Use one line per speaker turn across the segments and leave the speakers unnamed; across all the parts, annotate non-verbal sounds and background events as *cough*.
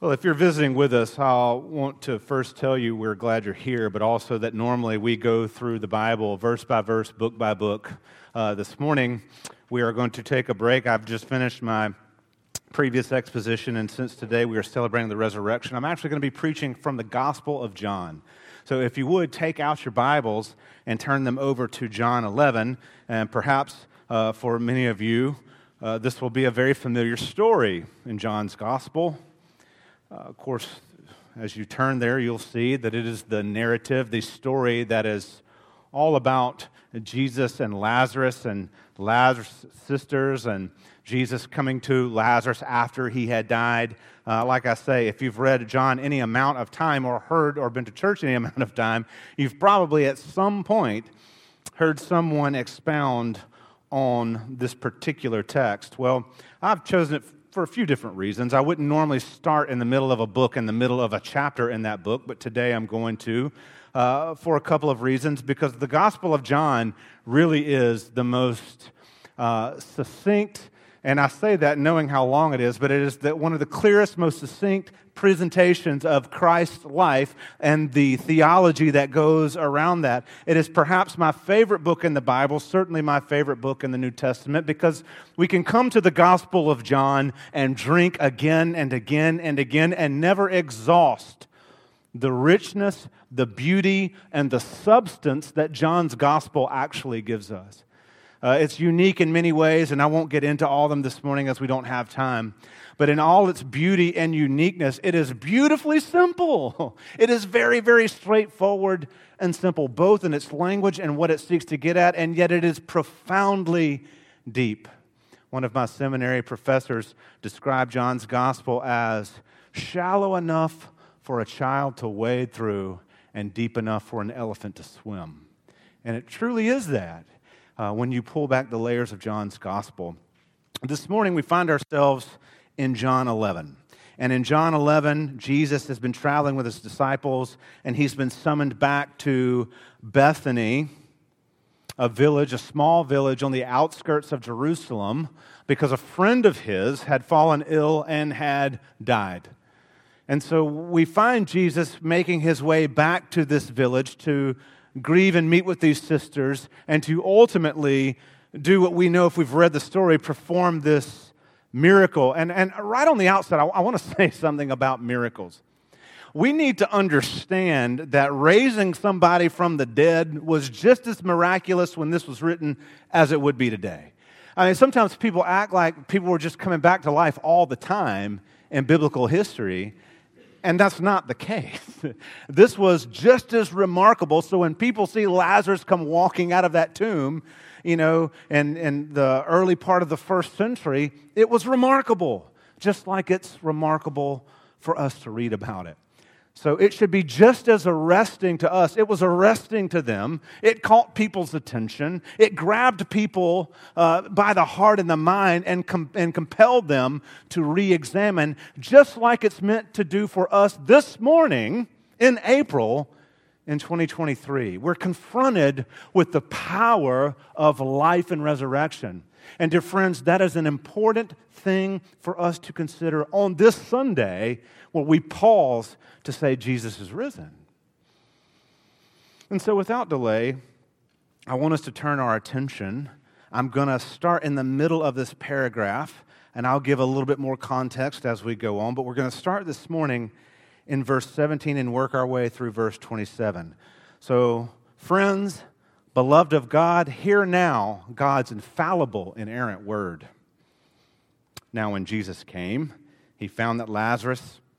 Well, if you're visiting with us, I want to first tell you we're glad you're here, but also that normally we go through the Bible verse by verse, book by book. Uh, this morning, we are going to take a break. I've just finished my previous exposition, and since today we are celebrating the resurrection, I'm actually going to be preaching from the Gospel of John. So if you would, take out your Bibles and turn them over to John 11, and perhaps uh, for many of you, uh, this will be a very familiar story in John's Gospel. Uh, of course, as you turn there, you'll see that it is the narrative, the story that is all about Jesus and Lazarus and Lazarus' sisters and Jesus coming to Lazarus after he had died. Uh, like I say, if you've read John any amount of time or heard or been to church any *laughs* amount of time, you've probably at some point heard someone expound on this particular text. Well, I've chosen it for a few different reasons. I wouldn't normally start in the middle of a book, in the middle of a chapter in that book, but today I'm going to uh, for a couple of reasons because the Gospel of John really is the most uh, succinct and I say that knowing how long it is, but it is the, one of the clearest, most succinct presentations of Christ's life and the theology that goes around that. It is perhaps my favorite book in the Bible, certainly my favorite book in the New Testament, because we can come to the Gospel of John and drink again and again and again and never exhaust the richness, the beauty, and the substance that John's Gospel actually gives us. Uh, it's unique in many ways, and I won't get into all of them this morning as we don't have time. But in all its beauty and uniqueness, it is beautifully simple. *laughs* It is very, very straightforward and simple, both in its language and what it seeks to get at, and yet it is profoundly deep. One of my seminary professors described John's gospel as shallow enough for a child to wade through and deep enough for an elephant to swim. And it truly is that uh, when you pull back the layers of John's gospel. This morning, we find ourselves in John 11. And in John 11, Jesus has been traveling with his disciples, and he's been summoned back to Bethany, a village, a small village on the outskirts of Jerusalem, because a friend of his had fallen ill and had died. And so we find Jesus making his way back to this village to grieve and meet with these sisters, and to ultimately do what we know if we've read the story, perform this miracle. And, and right on the outset, I, I want to *laughs* say something about miracles. We need to understand that raising somebody from the dead was just as miraculous when this was written as it would be today. I mean, sometimes people act like people were just coming back to life all the time in biblical history. And that's not the case. *laughs* this was just as remarkable. So when people see Lazarus come walking out of that tomb, you know, in, in the early part of the first century, it was remarkable, just like it's remarkable for us to read about it. So it should be just as arresting to us. It was arresting to them. It caught people's attention. It grabbed people uh, by the heart and the mind and, com- and compelled them to re examine, just like it's meant to do for us this morning in April in 2023. We're confronted with the power of life and resurrection. And, dear friends, that is an important thing for us to consider on this Sunday when we pause to say Jesus is risen. And so, without delay, I want us to turn our attention. I'm going to start in the middle of this paragraph, and I'll give a little bit more context as we go on. But we're going to start this morning in verse 17 and work our way through verse 27. So, friends, beloved of God, hear now God's infallible, inerrant word. Now, when Jesus came, he found that Lazarus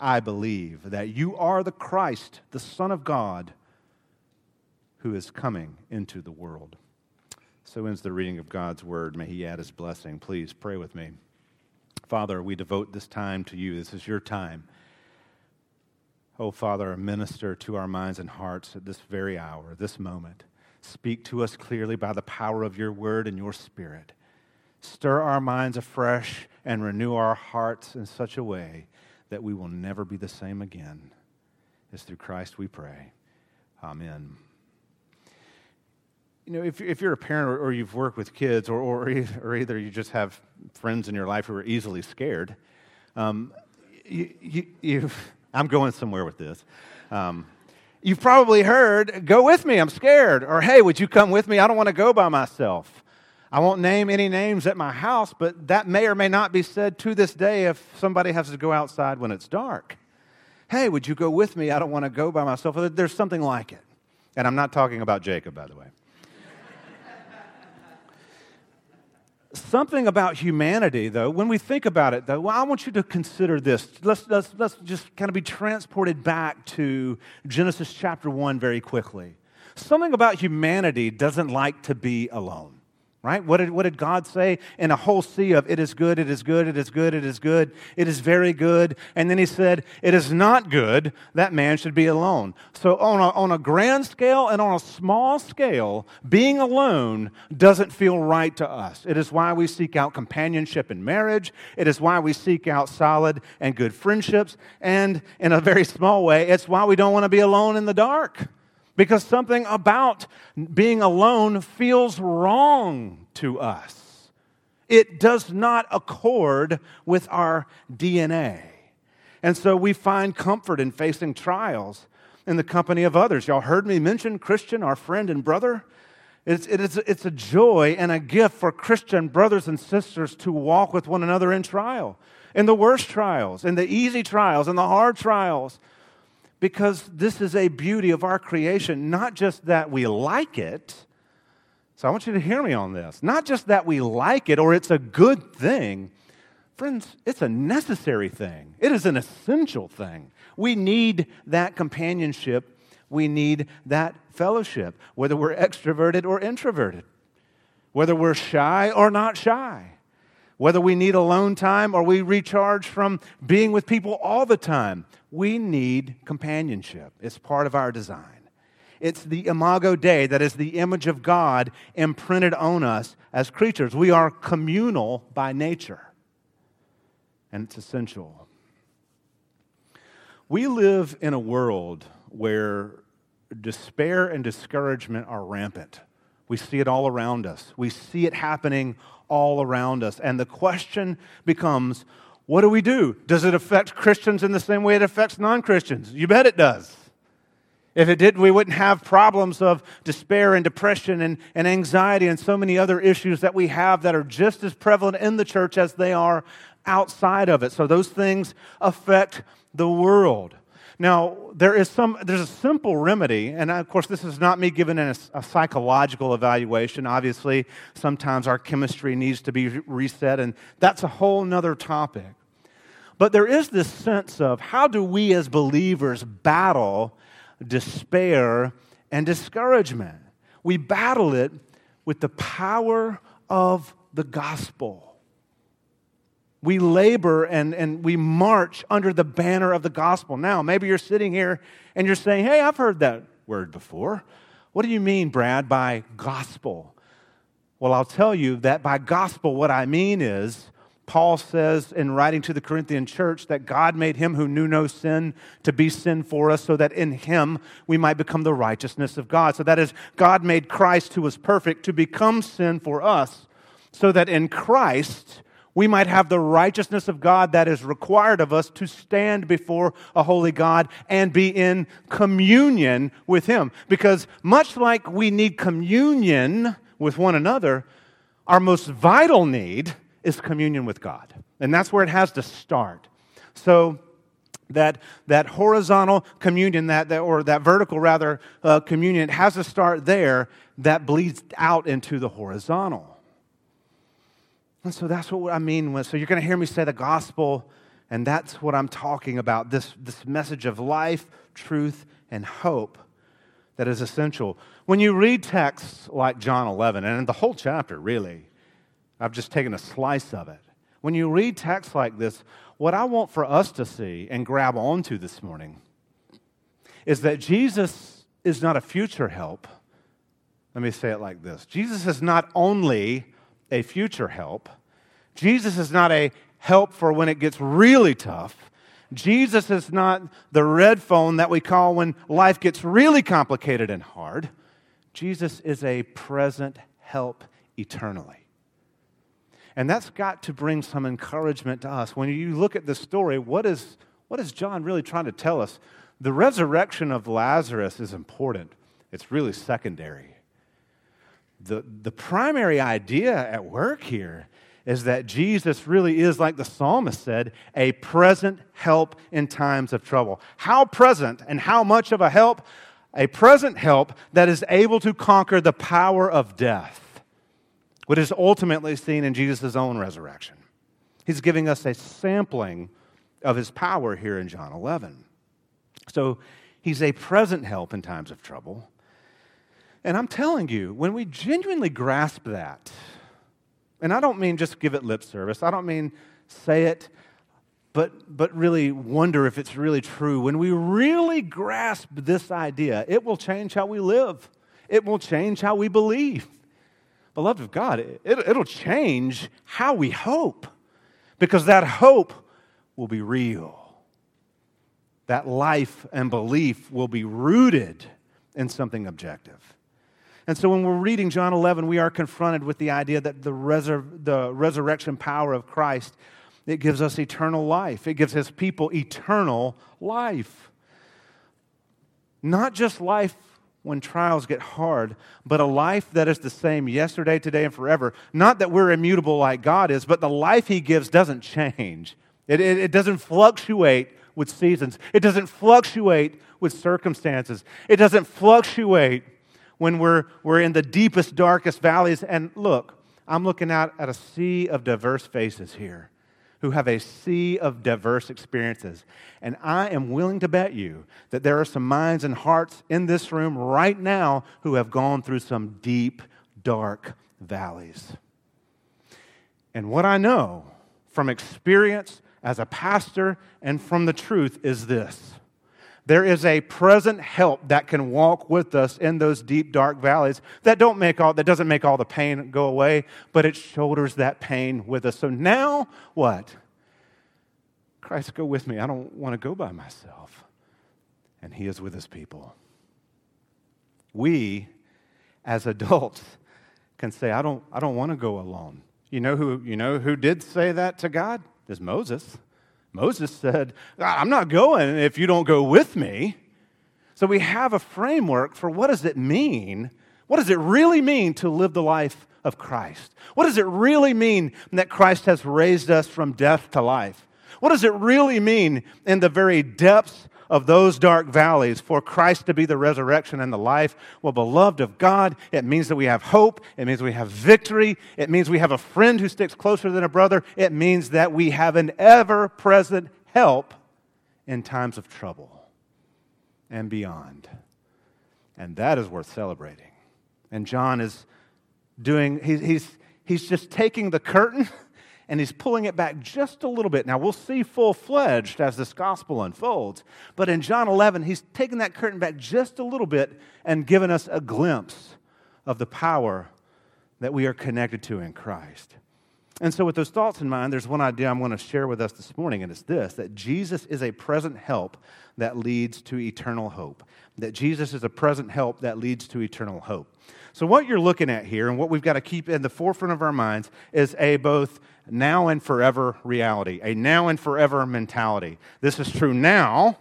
I believe that you are the Christ, the Son of God, who is coming into the world. So ends the reading of God's word. May he add his blessing. Please pray with me. Father, we devote this time to you. This is your time. Oh, Father, minister to our minds and hearts at this very hour, this moment. Speak to us clearly by the power of your word and your spirit. Stir our minds afresh and renew our hearts in such a way that we will never be the same again. It's through Christ we pray. Amen. You know, if, if you're a parent or, or you've worked with kids, or, or, or, either you just have friends in your life who are easily scared, um, you, you, you've *laughs* I'm going somewhere with this. Um, you've probably heard, go with me, I'm scared. Or, hey, would you come with me? I don't want to go by myself. I won't name any names at my house, but that may or may not be said to this day if somebody has to go outside when it's dark. Hey, would you go with me? I don't want to go by myself. There's something like it. And I'm not talking about Jacob, by the way. something about humanity, though, when we think about it, though, well, I want you to consider this. Let's, let's, let's just kind of be transported back to Genesis chapter 1 very quickly. Something about humanity doesn't like to be alone right? What did, what did God say in a whole sea of it is good, it is good, it is good, it is good, it is very good? And then he said, it is not good that man should be alone. So, on a, on a grand scale and on a small scale, being alone doesn't feel right to us. It is why we seek out companionship in marriage, it is why we seek out solid and good friendships, and in a very small way, it's why we don't want to be alone in the dark because something about being alone feels wrong to us. It does not accord with our DNA. And so we find comfort in facing trials in the company of others. Y'all heard me mention Christian, our friend and brother. It's, it is, it's a joy and a gift for Christian brothers and sisters to walk with one another in trial, in the worst trials, in the easy trials, in the hard trials because this is a beauty of our creation, not just that we like it. So I want you to hear me on this. Not just that we like it or it's a good thing. Friends, it's a necessary thing, it is an essential thing. We need that companionship, we need that fellowship, whether we're extroverted or introverted, whether we're shy or not shy whether we need alone time or we recharge from being with people all the time, we need companionship. It's part of our design. It's the imago Dei, that is the image of God imprinted on us as creatures. We are communal by nature, and it's essential. We live in a world where despair and discouragement are rampant. We see it all around us. We see it happening all around us. And the question becomes what do we do? Does it affect Christians in the same way it affects non Christians? You bet it does. If it did, we wouldn't have problems of despair and depression and, and anxiety and so many other issues that we have that are just as prevalent in the church as they are outside of it. So those things affect the world. Now, there is some, there's a simple remedy, and of course, this is not me giving a, a, psychological evaluation. Obviously, sometimes our chemistry needs to be reset, and that's a whole nother topic. But there is this sense of how do we as believers battle despair and discouragement? We battle it with the power of the gospel we labor and, and we march under the banner of the gospel. Now, maybe you're sitting here and you're saying, Hey, I've heard that word before. What do you mean, Brad, by gospel? Well, I'll tell you that by gospel, what I mean is, Paul says in writing to the Corinthian church that God made him who knew no sin to be sin for us so that in him we might become the righteousness of God. So that is, God made Christ, who was perfect, to become sin for us so that in Christ we might have the righteousness of God that is required of us to stand before a holy God and be in communion with Him. Because much like we need communion with one another, our most vital need is communion with God. And that's where it has to start. So, that, that horizontal communion, that, that, or that vertical rather uh, communion, has to start there that bleeds out into the horizontal. And so that's what I mean. When, so you're going to hear me say the gospel, and that's what I'm talking about this, this message of life, truth, and hope that is essential. When you read texts like John 11, and the whole chapter, really, I've just taken a slice of it. When you read texts like this, what I want for us to see and grab onto this morning is that Jesus is not a future help. Let me say it like this Jesus is not only a future help, Jesus is not a help for when it gets really tough. Jesus is not the red phone that we call when life gets really complicated and hard. Jesus is a present help eternally. And that's got to bring some encouragement to us. When you look at the story, what is, what is John really trying to tell us? The resurrection of Lazarus is important, it's really secondary. The, the primary idea at work here is that Jesus really is, like the psalmist said, a present help in times of trouble. How present and how much of a help? A present help that is able to conquer the power of death what is ultimately seen in Jesus' own resurrection. He's giving us a sampling of his power here in John 11. So he's a present help in times of trouble. And I'm telling you, when we genuinely grasp that, and I don't mean just give it lip service, I don't mean say it, but, but really wonder if it's really true. When we really grasp this idea, it will change how we live, it will change how we believe beloved of God, it, it'll change how we hope because that hope will be real. That life and belief will be rooted in something objective. And so when we're reading John 11, we are confronted with the idea that the, resur- the resurrection power of Christ, it gives us eternal life. It gives his people eternal life. Not just life when trials get hard, but a life that is the same yesterday, today, and forever. Not that we're immutable like God is, but the life He gives doesn't change. It, it, it, doesn't fluctuate with seasons, it doesn't fluctuate with circumstances, it doesn't fluctuate when we're, we're in the deepest, darkest valleys. And look, I'm looking out at a sea of diverse faces here who have a sea of diverse experiences. And I am willing to bet you that there are some minds and hearts in this room right now who have gone through some deep, dark valleys. And what I know from experience as a pastor and from the truth is this there is a present help that can walk with us in those deep dark valleys that don't make all that doesn't make all the pain go away but it shoulders that pain with us. So now what? Christ go with me. I don't want to go by myself. And he is with his people. We as adults can say i don't i don't want to go alone. You know who you know who did say that to god? Is moses Moses said, I'm not going if you don't go with me. So we have a framework for what does it mean? What does it really mean to live the life of Christ? What does it really mean that Christ has raised us from death to life? What does it really mean in the very depths of those dark valleys for Christ to be the resurrection and the life. Well, beloved of God, it means that we have hope. It means we have victory. It means we have a friend who sticks closer than a brother. It means that we have an ever present help in times of trouble and beyond. And that is worth celebrating. And John is doing, he's, he's, he's just taking the curtain *laughs* and he's pulling it back just a little bit. Now, we'll see full fledged as this gospel unfolds, but in John 11, he's taken that curtain back just a little bit and given us a glimpse of the power that we are connected to in Christ. And so, with those thoughts in mind, there's one idea I'm going to share with us this morning, and it's this that Jesus is a present help that leads to eternal hope. That Jesus is a present help that leads to eternal hope. So, what you're looking at here, and what we've got to keep in the forefront of our minds, is a both now and forever reality, a now and forever mentality. This is true now,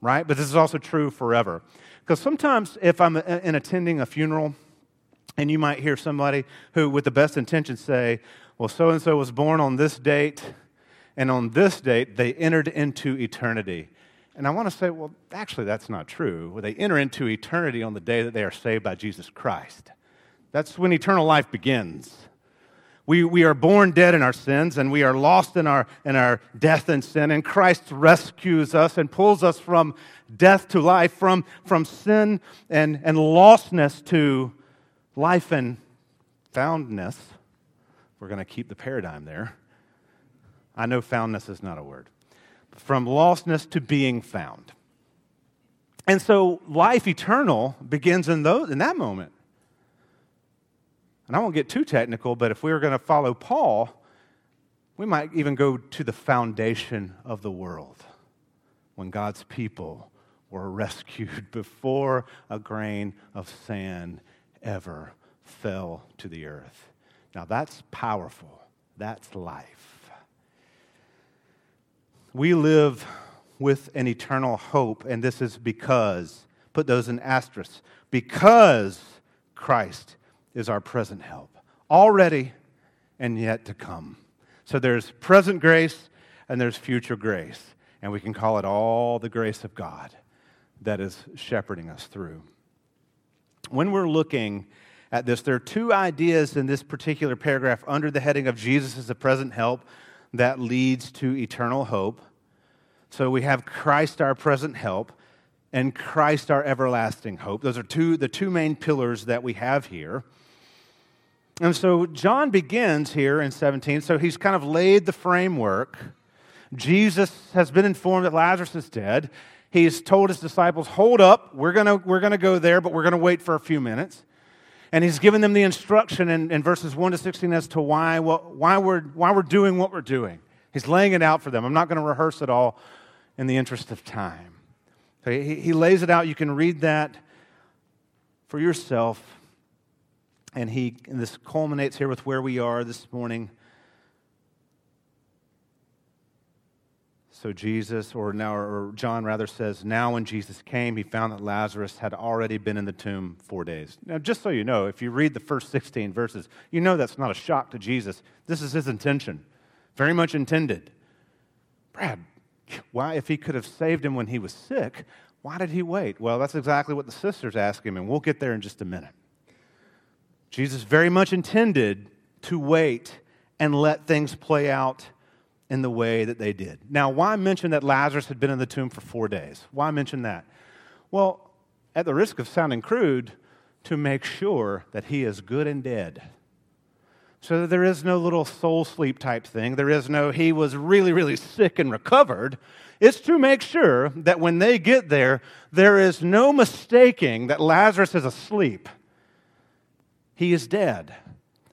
right? But this is also true forever. Because sometimes if I'm in attending a funeral, and you might hear somebody who, with the best intentions, say, Well, so and so was born on this date, And on this date, they entered into eternity. And I want to say, well, actually, that's not true. They enter into eternity on the day that they are saved by Jesus Christ. That's when eternal life begins. We, we are born dead in our sins and we are lost in our, in our death and sin, and Christ rescues us and pulls us from death to life, from, from sin and, and lostness to life and foundness. We're going to keep the paradigm there. I know foundness is not a word. From lostness to being found. And so life eternal begins in, those, in that moment. And I won't get too technical, but if we were going to follow Paul, we might even go to the foundation of the world when God's people were rescued *laughs* before a grain of sand ever fell to the earth. Now that's powerful. That's life. We live with an eternal hope, and this is because, put those in asterisks, because Christ is our present help, already and yet to come. So there's present grace and there's future grace, and we can call it all the grace of God that is shepherding us through. When we're looking at this, there are two ideas in this particular paragraph under the heading of Jesus as a present help that leads to eternal hope. So we have Christ our present help and Christ our everlasting hope. Those are two, the two main pillars that we have here. And so John begins here in 17. So he's kind of laid the framework. Jesus has been informed that Lazarus is dead. He's told his disciples, Hold up, we're going we're to go there, but we're going to wait for a few minutes. And he's given them the instruction in, in verses 1 to 16 as to why, why, we're, why we're doing what we're doing. He's laying it out for them. I'm not going to rehearse it all in the interest of time. So he, he lays it out. You can read that for yourself and he and this culminates here with where we are this morning. So Jesus, or now, or John rather says, now when Jesus came, he found that Lazarus had already been in the tomb four days. Now, just so you know, if you read the first 16 verses, you know that's not a shock to Jesus. This is his intention, very much intended. Brad, why, if he could have saved him when he was sick, why did he wait? Well, that's exactly what the sisters ask him, and we'll get there in just a minute. Jesus very much intended to wait and let things play out in the way that they did. Now, why mention that Lazarus had been in the tomb for four days? Why mention that? Well, at the risk of sounding crude, to make sure that he is good and dead. So there is no little soul sleep type thing. There is no he was really, really sick and recovered. It's to make sure that when they get there, there is no mistaking that Lazarus is asleep he is dead.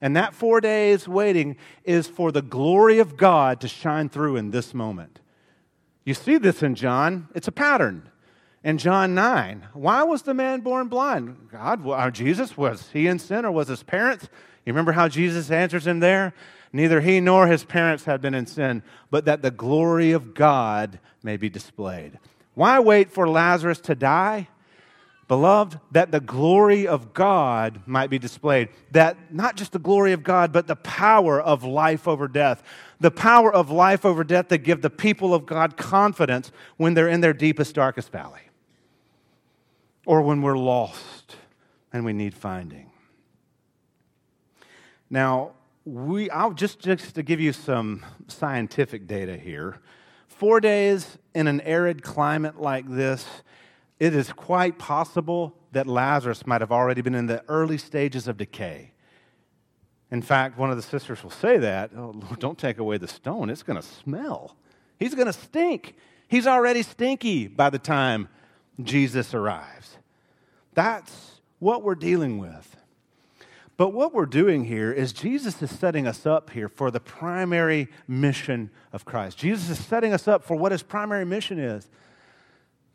And that four days waiting is for the glory of God to shine through in this moment. You see this in John, it's a pattern. In John 9, why was the man born blind? God, uh, Jesus, was he in sin or was his parents? You remember how Jesus answers him there? Neither he nor his parents had been in sin, but that the glory of God may be displayed. Why wait for Lazarus to die? Beloved, that the glory of God might be displayed. That not just the glory of God, but the power of life over death. The power of life over death that give the people of God confidence when they're in their deepest, darkest valley. Or when we're lost and we need finding. Now, we, I'll just, just to give you some scientific data here. Four days in an arid climate like this it is quite possible that Lazarus might have already been in the early stages of decay. In fact, one of the sisters will say that oh, don't take away the stone, it's going to smell. He's going to stink. He's already stinky by the time Jesus arrives. That's what we're dealing with. But what we're doing here is Jesus is setting us up here for the primary mission of Christ. Jesus is setting us up for what his primary mission is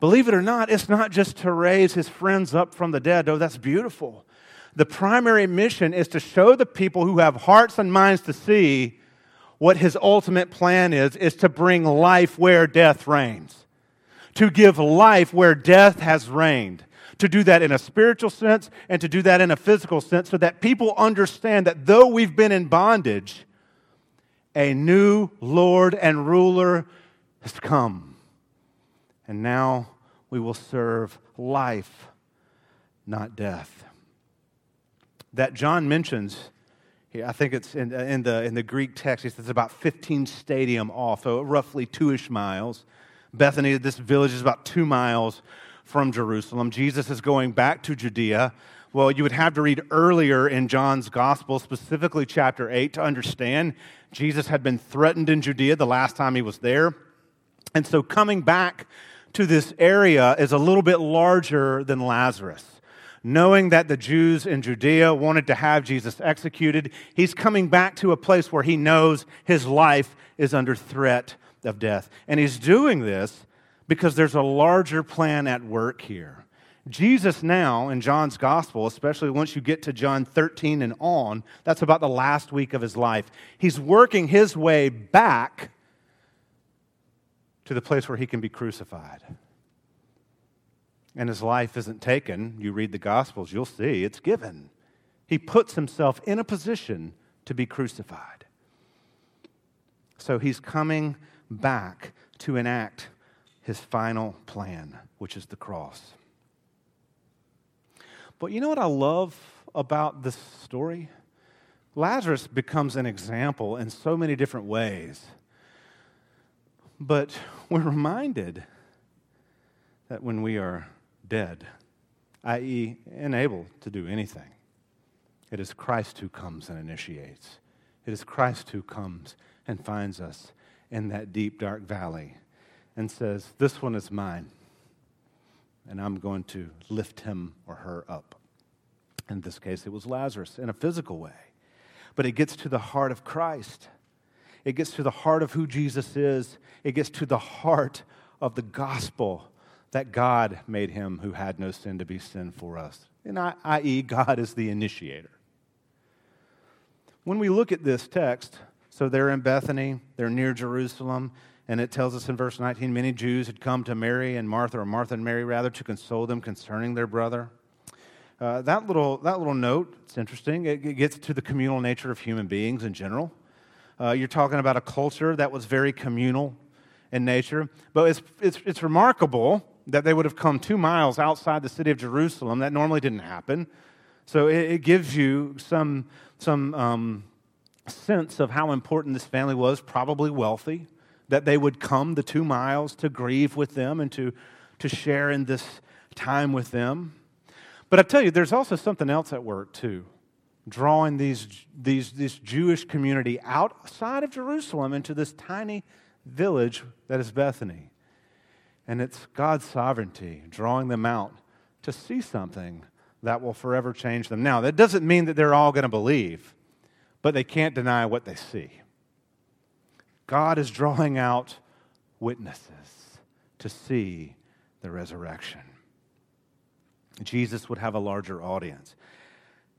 Believe it or not, it's not just to raise his friends up from the dead, though that's beautiful. The primary mission is to show the people who have hearts and minds to see what his ultimate plan is, is to bring life where death reigns. To give life where death has reigned. To do that in a spiritual sense and to do that in a physical sense so that people understand that though we've been in bondage, A new Lord and ruler has come. And now we will serve life, not death. That John mentions I think it's in, in, the, in the Greek text, he says it's about 15 stadium off, so roughly two ish miles. Bethany, this village, is about two miles from Jerusalem. Jesus is going back to Judea. Well, you would have to read earlier in John's gospel, specifically chapter 8, to understand Jesus had been threatened in Judea the last time he was there. And so coming back to this area is a little bit larger than Lazarus knowing that the Jews in Judea wanted to have Jesus executed, he's coming back to a place where he knows his life is under threat of death. And he's doing this because there's a larger plan at work here. Jesus, now in John's gospel, especially once you get to John 13 and on, that's about the last week of his life, he's working his way back to the place where he can be crucified and his life isn't taken, you read the Gospels, you'll see it's given. He puts himself in a position to be crucified. So he's coming back to enact his final plan, which is the cross. But you know what I love about this story? Lazarus becomes an example in so many different ways. But we're reminded that when we are dead, i.e., unable to do anything. It is Christ who comes and initiates. It is Christ who comes and finds us in that deep, dark valley and says, This one is mine, and I'm going to lift him or her up. In this case, it was Lazarus in a physical way. But it gets to the heart of Christ. It gets to the heart of who Jesus is. It gets to the heart of the gospel that God made him who had no sin to be sin for us, and I, i.e., God is the initiator. When we look at this text, so they're in Bethany, they're near Jerusalem, and it tells us in verse 19 many Jews had come to Mary and Martha, or Martha and Mary rather, to console them concerning their brother. Uh, that, little, that little note, it's interesting. It, it, gets to the communal nature of human beings in general. Uh, you're talking about a culture that was very communal in nature. But it's, it's, it's remarkable that they would have come two miles outside the city of Jerusalem. That normally didn't happen. So it, it gives you some, some um, sense of how important this family was, probably wealthy, that they would come the two miles to grieve with them and to, to share in this time with them. But I tell you, there's also something else at work, too drawing these, these, this Jewish community outside of Jerusalem into this tiny village that is Bethany. And it's God's sovereignty drawing them out to see something that will forever change them. Now, that doesn't mean that they're all going to believe, but they can't deny what they see. God is drawing out witnesses to see the resurrection. Jesus would have a larger audience.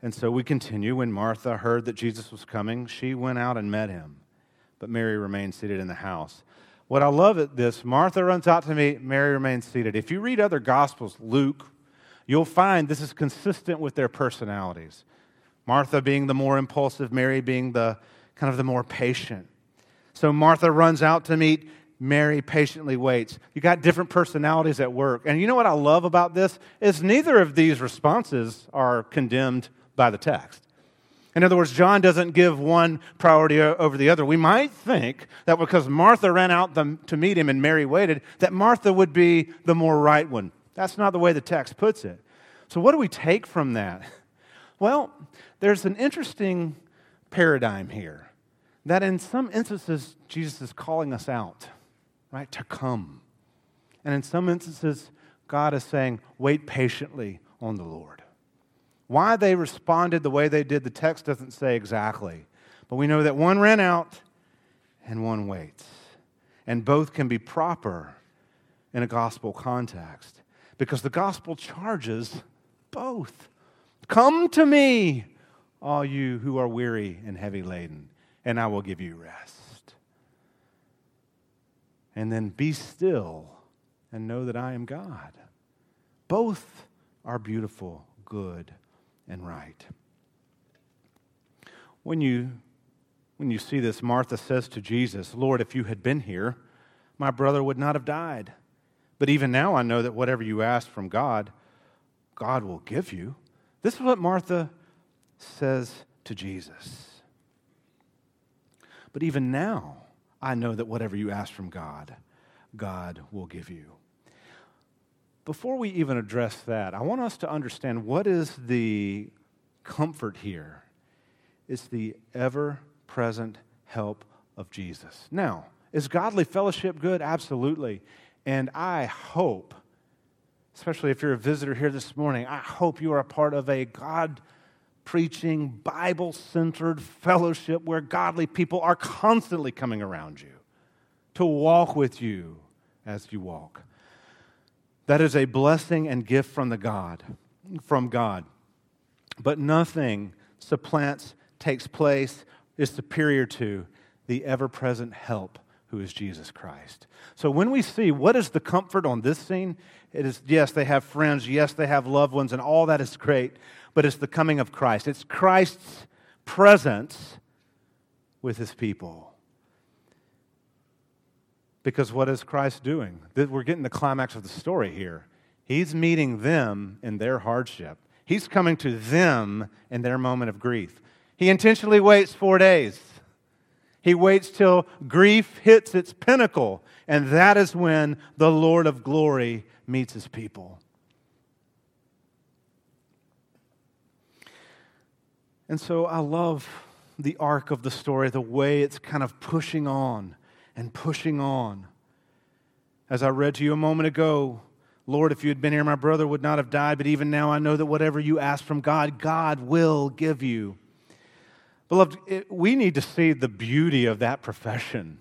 And so we continue. When Martha heard that Jesus was coming, she went out and met him, but Mary remained seated in the house. What I love at this, Martha runs out to meet, Mary remains seated. If you read other Gospels, Luke, you'll find this is consistent with their personalities. Martha being the more impulsive, Mary being the kind of the more patient. So Martha runs out to meet, Mary patiently waits. You got different personalities at work. And you know what I love about this is neither of these responses are condemned by the text. In other words, John doesn't give one priority over the other. We might think that because Martha ran out to meet him and Mary waited, that Martha would be the more right one. That's not the way the text puts it. So, what do we take from that? *laughs* Well, there's an interesting paradigm here that in some instances, Jesus is calling us out, right, to come. And in some instances, God is saying, wait patiently on the Lord. Why they responded the way they did, the text doesn't say exactly. But we know that one ran out and one waits. And both can be proper in a gospel context because the gospel charges both. Come to me, all you who are weary and heavy laden, and I will give you rest. And then be still and know that I am God. Both are beautiful, good, and right. When you, when you see this, Martha says to Jesus, Lord, if you had been here, my brother would not have died. But even now I know that whatever you ask from God, God will give you. This is what Martha says to Jesus. But even now I know that whatever you ask from God, God will give you. Before we even address that, I want us to understand what is the comfort here. It's the ever present help of Jesus. Now, is godly fellowship good? Absolutely. And I hope, especially if you're a visitor here this morning, I hope you are a part of a God preaching, Bible centered fellowship where godly people are constantly coming around you to walk with you as you walk. That is a blessing and gift from the God, from God. But nothing supplants, takes place, is superior to the ever present help who is Jesus Christ. So when we see what is the comfort on this scene, it is yes, they have friends, yes, they have loved ones, and all that is great, but it's the coming of Christ. It's Christ's presence with his people. Because what is Christ doing? We're getting the climax of the story here. He's meeting them in their hardship. He's coming to them in their moment of grief. He intentionally waits four days. He waits till grief hits its pinnacle, and that is when the Lord of glory meets his people. And so I love the arc of the story, the way it's kind of pushing on and pushing on. As I read to you a moment ago, Lord, if you had been here, my brother would not have died, but even now I know that whatever you ask from God, God will give you. Beloved, it, we need to see the beauty of that profession.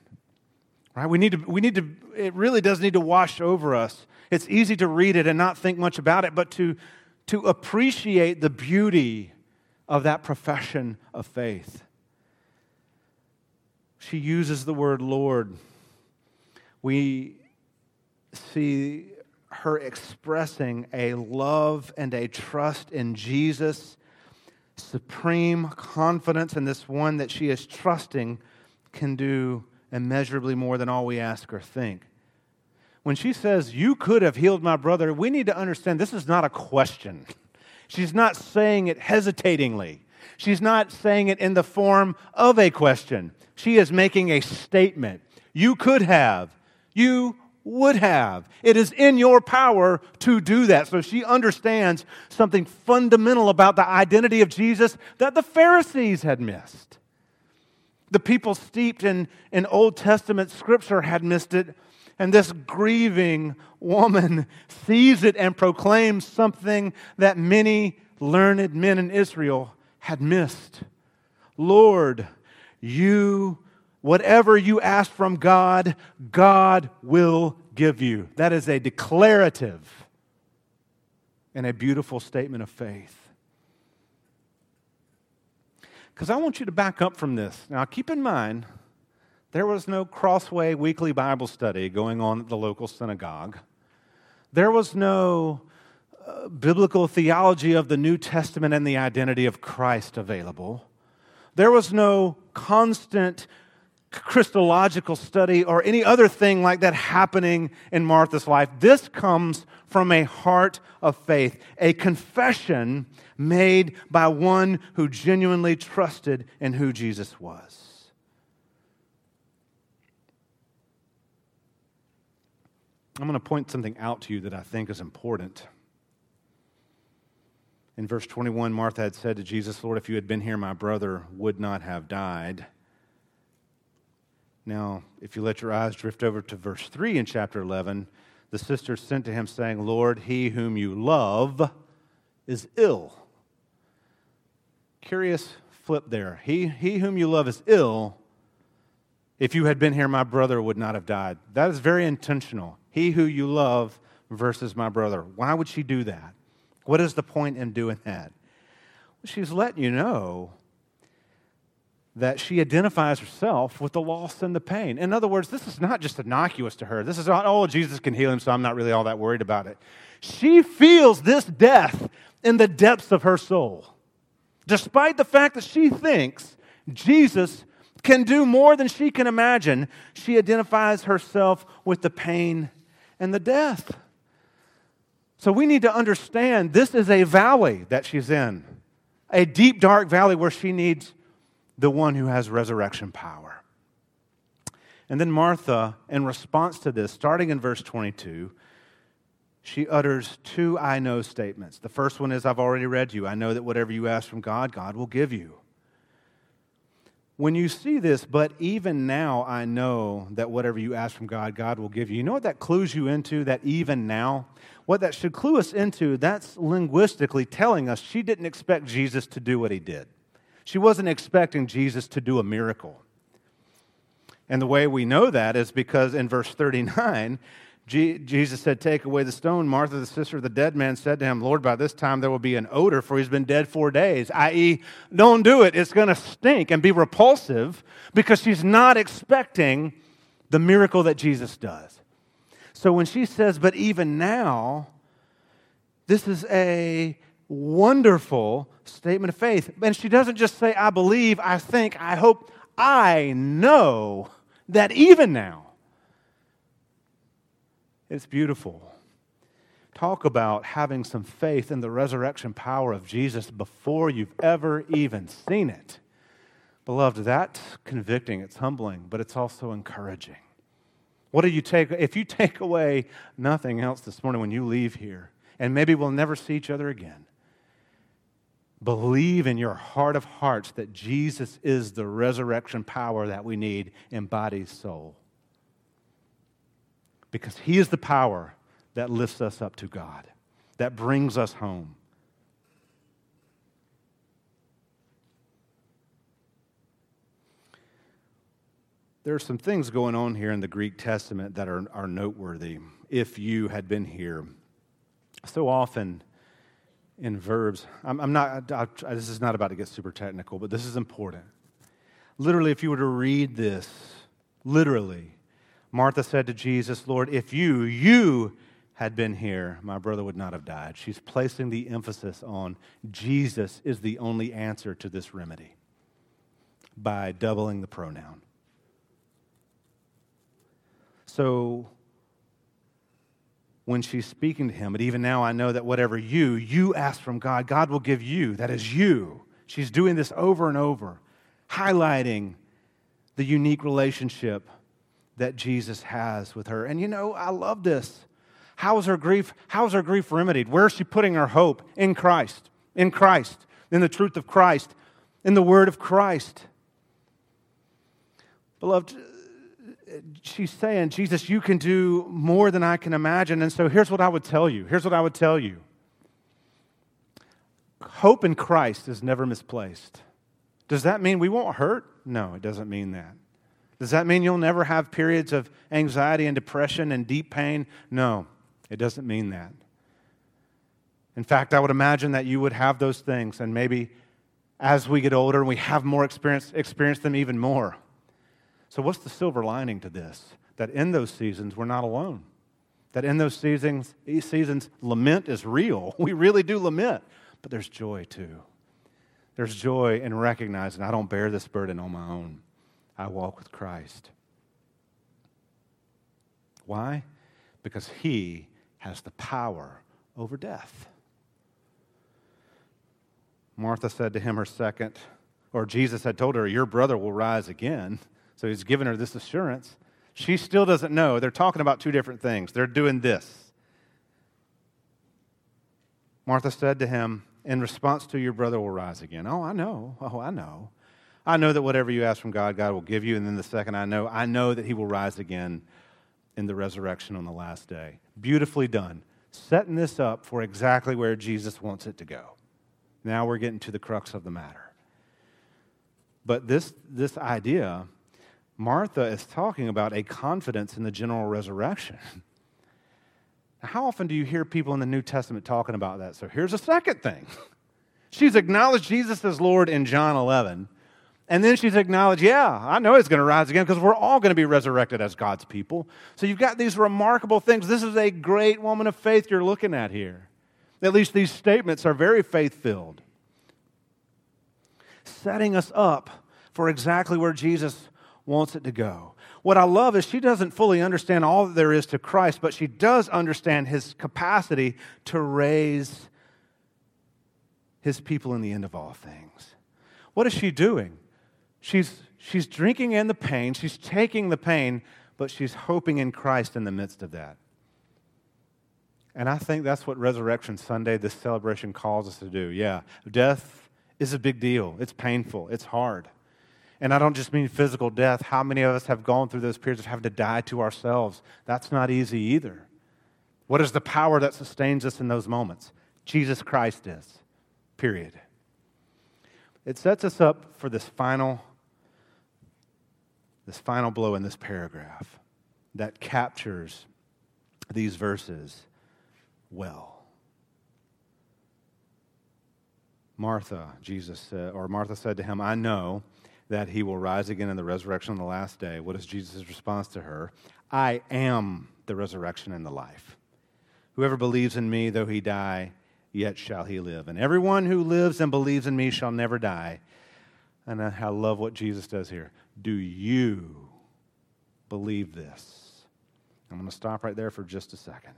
Right? We need to, we need to, it really does need to wash over us. It's easy to read it and not think much about it, but to, to appreciate the beauty of that profession of faith she uses the word Lord. We see her expressing a love and a trust in Jesus, supreme confidence in this one that she is trusting can do immeasurably more than all we ask or think. When she says, You could have healed my brother, we need to understand this is not a question. She's not saying it hesitatingly. She's not saying it in the form of a question. She is making a statement. You could have. You would have. It is in your power to do that. So she understands something fundamental about the identity of Jesus that the Pharisees had missed. The people steeped in, in Old Testament scripture had missed it. And this grieving woman sees it and proclaims something that many learned men in Israel had missed. Lord, you, whatever you ask from God, God will give you. That is a declarative and a beautiful statement of faith. Because I want you to back up from this. Now, keep in mind, there was no Crossway weekly Bible study going on at the local synagogue. There was no biblical theology of the New Testament and the identity of Christ available. There was no constant Christological study or any other thing like that happening in Martha's life. This comes from a heart of faith, a confession made by one who genuinely trusted in who Jesus was. I'm going to point something out to you that I think is important. In verse 21, Martha had said to Jesus, Lord, if you had been here, my brother would not have died. Now, if you let your eyes drift over to verse 3 in chapter 11, the sister sent to him, saying, Lord, he whom you love is ill. Curious flip there. He, he whom you love is ill. If you had been here, my brother would not have died. That is very intentional. He who you love versus my brother. Why would she do that? What is the point in doing that? She's letting you know that she identifies herself with the loss and the pain. In other words, this is not just innocuous to her. This is not, oh, Jesus can heal him, so I'm not really all that worried about it. She feels this death in the depths of her soul, despite the fact that she thinks Jesus can do more than she can imagine. She identifies herself with the pain and the death. So we need to understand this is a valley that she's in, a deep, dark valley where she needs the one who has resurrection power. And then Martha, in response to this, starting in verse 22, she utters two I know statements. The first one is I've already read you. I know that whatever you ask from God, God will give you. When you see this, but even now I know that whatever you ask from God, God will give you. You know what that clues you into, that even now? What that should clue us into, that's linguistically telling us she didn't expect Jesus to do what he did. She wasn't expecting Jesus to do a miracle. And the way we know that is because in verse 39, Jesus said, Take away the stone. Martha, the sister of the dead man, said to him, Lord, by this time there will be an odor, for he's been dead four days. I.e., don't do it. It's going to stink and be repulsive because she's not expecting the miracle that Jesus does. So when she says, But even now, this is a wonderful statement of faith. And she doesn't just say, I believe, I think, I hope, I know that even now, it's beautiful. Talk about having some faith in the resurrection power of Jesus before you've ever even seen it. Beloved, that's convicting, it's humbling, but it's also encouraging. What do you take? If you take away nothing else this morning when you leave here, and maybe we'll never see each other again, believe in your heart of hearts that Jesus is the resurrection power that we need in body, soul because He is the power that lifts us up to God, that brings us home. There are some things going on here in the Greek Testament that are, are noteworthy if you had been here. So often in verbs, I'm, I'm not, I, I, this is not about to get super technical, but this is important. Literally, if you were to read this, literally, Martha said to Jesus, Lord, if you, you had been here, my brother would not have died. She's placing the emphasis on Jesus is the only answer to this remedy by doubling the pronoun. So when she's speaking to him, but even now I know that whatever you, you ask from God, God will give you. That is you. She's doing this over and over, highlighting the unique relationship that Jesus has with her. And you know, I love this. How is her grief? How is her grief remedied? Where is she putting her hope? In Christ. In Christ. In the truth of Christ. In the word of Christ. Beloved, she's saying, Jesus, you can do more than I can imagine. And so here's what I would tell you. Here's what I would tell you. Hope in Christ is never misplaced. Does that mean we won't hurt? No, it doesn't mean that. Does that mean you'll never have periods of anxiety and depression and deep pain? No, it doesn't mean that. In fact, I would imagine that you would have those things, and maybe as we get older and we have more experience, experience them even more. So, what's the silver lining to this? That in those seasons, we're not alone. That in those seasons, these seasons, lament is real. *laughs* We really do lament, but there's joy too. There's joy in recognizing I don't bear this burden on my own. I walk with Christ. Why? Because he has the power over death. Martha said to him her second, or Jesus had told her, Your brother will rise again. So he's given her this assurance. She still doesn't know. They're talking about two different things. They're doing this. Martha said to him, In response to your brother will rise again. Oh, I know. Oh, I know. I know that whatever you ask from God, God will give you. And then the second I know, I know that He will rise again in the resurrection on the last day. Beautifully done. Setting this up for exactly where Jesus wants it to go. Now we're getting to the crux of the matter. But this, this idea, Martha is talking about a confidence in the general resurrection. *laughs* How often do you hear people in the New Testament talking about that? So here's a second thing. *laughs* She's acknowledged Jesus as Lord in John 11. And then she's acknowledged, yeah, I know he's going to rise again because we're all going to be resurrected as God's people. So you've got these remarkable things. This is a great woman of faith you're looking at here. At least these statements are very faith filled, setting us up for exactly where Jesus wants it to go. What I love is she doesn't fully understand all that there is to Christ, but she does understand his capacity to raise his people in the end of all things. What is she doing? She's, she's drinking in the pain, she's taking the pain, but she's hoping in Christ in the midst of that. And I think that's what Resurrection Sunday, this celebration, calls us to do. Yeah, death is a big deal, it's painful, it's hard. And I don't just mean physical death. How many of us have gone through those periods of having to die to ourselves? That's not easy either. What is the power that sustains us in those moments? Jesus Christ is. Period. It sets us up for this final this final blow in this paragraph that captures these verses well. Martha, Jesus said, or Martha said to him, I know that he will rise again in the resurrection on the last day. What is Jesus' response to her? I am the resurrection and the life. Whoever believes in me, though he die, yet shall he live. And everyone who lives and believes in me shall never die. And I love what Jesus does here. Do you believe this? I'm going to stop right there for just a second.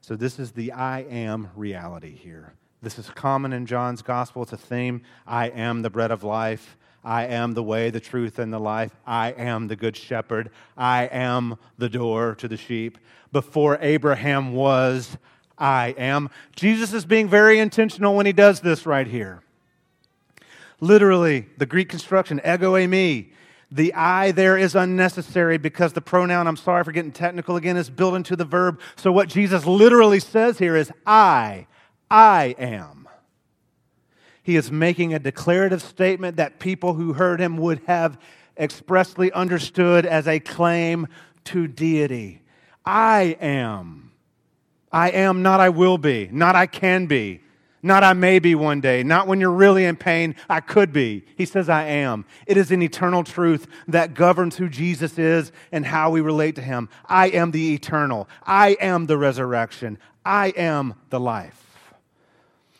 So, this is the I am reality here. This is common in John's gospel. It's a theme. I am the bread of life. I am the way, the truth, and the life. I am the good shepherd. I am the door to the sheep. Before Abraham was, I am. Jesus is being very intentional when he does this right here. Literally, the Greek construction, ego eimi, the I there is unnecessary because the pronoun, I'm sorry for getting technical again, is built into the verb. So what Jesus literally says here is I, I am. He is making a declarative statement that people who heard him would have expressly understood as a claim to deity. I am. I am, not I will be, not I can be, not I may be one day, not when you're really in pain, I could be. He says, I am. It is an eternal truth that governs who Jesus is and how we relate to him. I am the eternal. I am the resurrection. I am the life.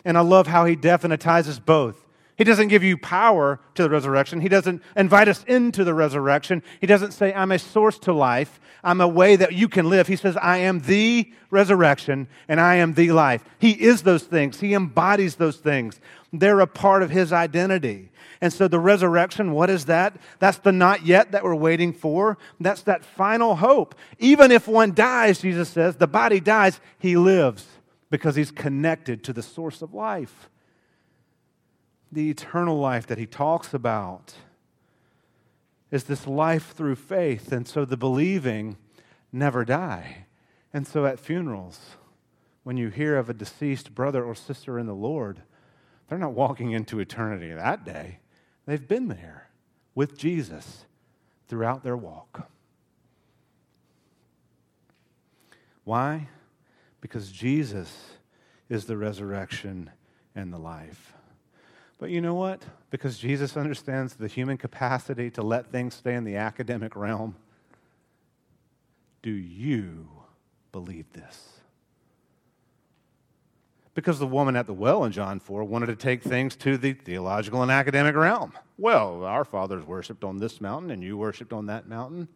And I love how he definitizes both. He doesn't give you power to the resurrection. He doesn't invite us into the resurrection. He doesn't say, I'm a source to life. I'm a way that you can live. He says, I am the resurrection and I am the life. He is those things. He embodies those things. They're a part of his identity. And so the resurrection, what is that? That's the not yet that we're waiting for. That's that final hope. Even if one dies, Jesus says, the body dies, he lives because he's connected to the source of life the eternal life that he talks about is this life through faith. And so the believing never die. And so at funerals, when you hear of a deceased brother or sister in the Lord, they're not walking into eternity that day. They've been there with Jesus throughout their walk. Why? Because Jesus is the resurrection and the life. But you know what? Because Jesus understands the human capacity to let things stay in the academic realm, do you believe this? Because the woman at the well in John 4 wanted to take things to the theological and academic realm. Well, our fathers worshiped on this mountain and you worshiped on that mountain.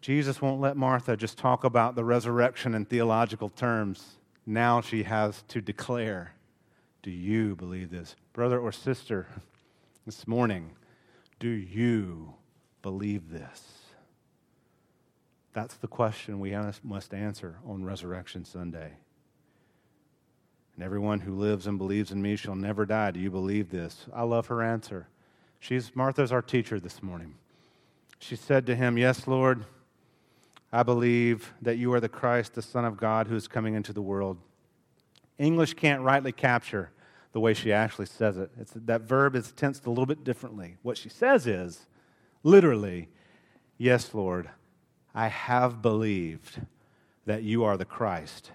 Jesus won't let Martha just talk about the resurrection in theological terms now she has to declare Do you believe this? Brother or sister, *laughs* this morning, do you believe this? That's the question we must answer on Resurrection Sunday. And everyone who lives and believes in me shall never die. Do you believe this? I love her answer. She's Martha's our teacher this morning. She said to him, Yes, Lord. I believe that you are the Christ, the Son of God, who is coming into the world. English can't rightly capture the way she actually says it. It's, that verb is tensed a little bit differently. What she says is, literally, Yes, Lord, I have believed that you are the Christ,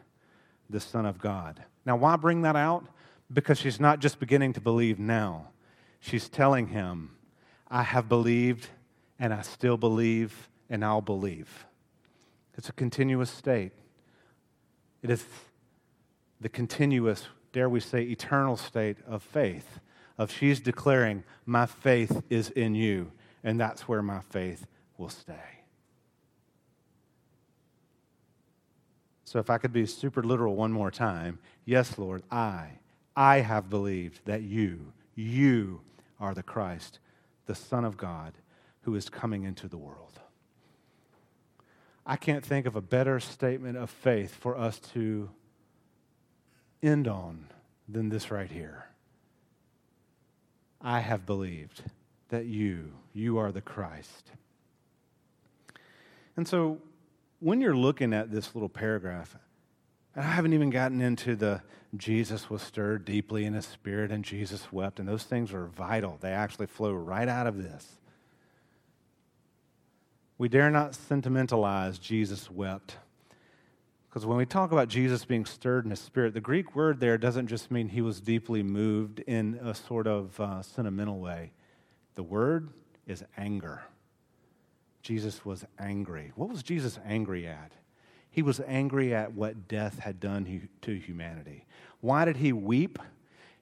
the Son of God. Now, why bring that out? Because she's not just beginning to believe now. She's telling him, I have believed, and I still believe, and I'll believe. It's a continuous state. It is the continuous, dare we say, eternal state of faith. of she's declaring, My faith is in you, and that's where my faith will stay. So, if I could be super literal one more time, yes, Lord, I, I have believed that you, you are the Christ, the Son of God, who is coming into the world. I can't think of a better statement of faith for us to end on than this right here. I have believed that you, you are the Christ. And so when you're looking at this little paragraph, and I haven't even gotten into the Jesus was stirred deeply in his spirit and Jesus wept, and those things are vital. They actually flow right out of this. We dare not sentimentalize Jesus wept. Because when we talk about Jesus being stirred in his spirit, the Greek word there doesn't just mean he was deeply moved in a sort of uh, sentimental way. The word is anger. Jesus was angry. What was Jesus angry at? He was angry at what death had done to humanity. Why did he weep?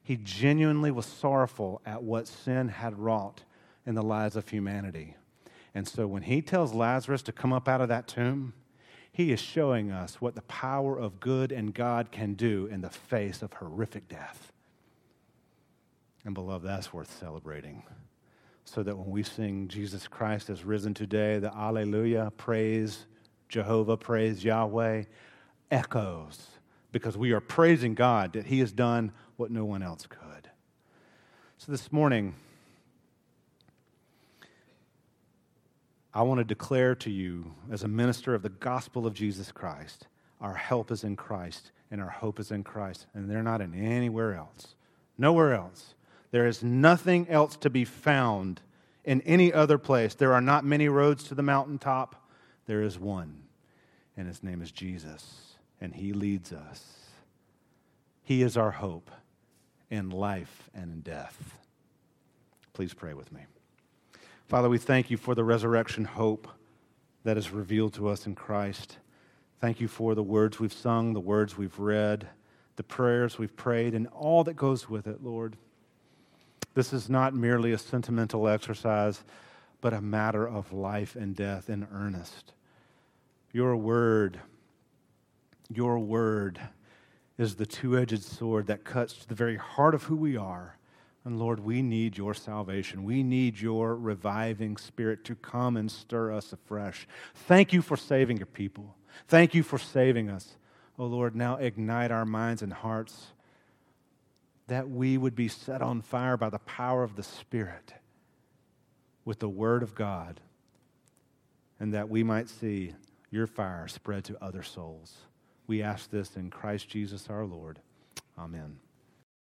He genuinely was sorrowful at what sin had wrought in the lives of humanity. And so when he tells Lazarus to come up out of that tomb, he is showing us what the power of good and God can do in the face of horrific death. And, beloved, that's worth celebrating. So that when we sing Jesus Christ has risen today, the Alleluia, praise Jehovah, praise Yahweh, echoes because we are praising God that He has done what no one else could. So this morning, I want to declare to you, as a minister of the gospel of Jesus Christ, our help is in Christ and our hope is in Christ, and they're not in anywhere else. Nowhere else. There is nothing else to be found in any other place. There are not many roads to the mountaintop. There is one, and his name is Jesus, and he leads us. He is our hope in life and in death. Please pray with me. Father, we thank you for the resurrection hope that is revealed to us in Christ. Thank you for the words we've sung, the words we've read, the prayers we've prayed, and all that goes with it, Lord. This is not merely a sentimental exercise, but a matter of life and death in earnest. Your word, your word is the two edged sword that cuts to the very heart of who we are and Lord, we need your salvation. We need your reviving spirit to come and stir us afresh. Thank you for saving your people. Thank you for saving us. Oh Lord, now ignite our minds and hearts that we would be set on fire by the power of the Spirit with the Word of God, and that we might see your fire spread to other souls. We ask this in Christ Jesus our Lord. Amen.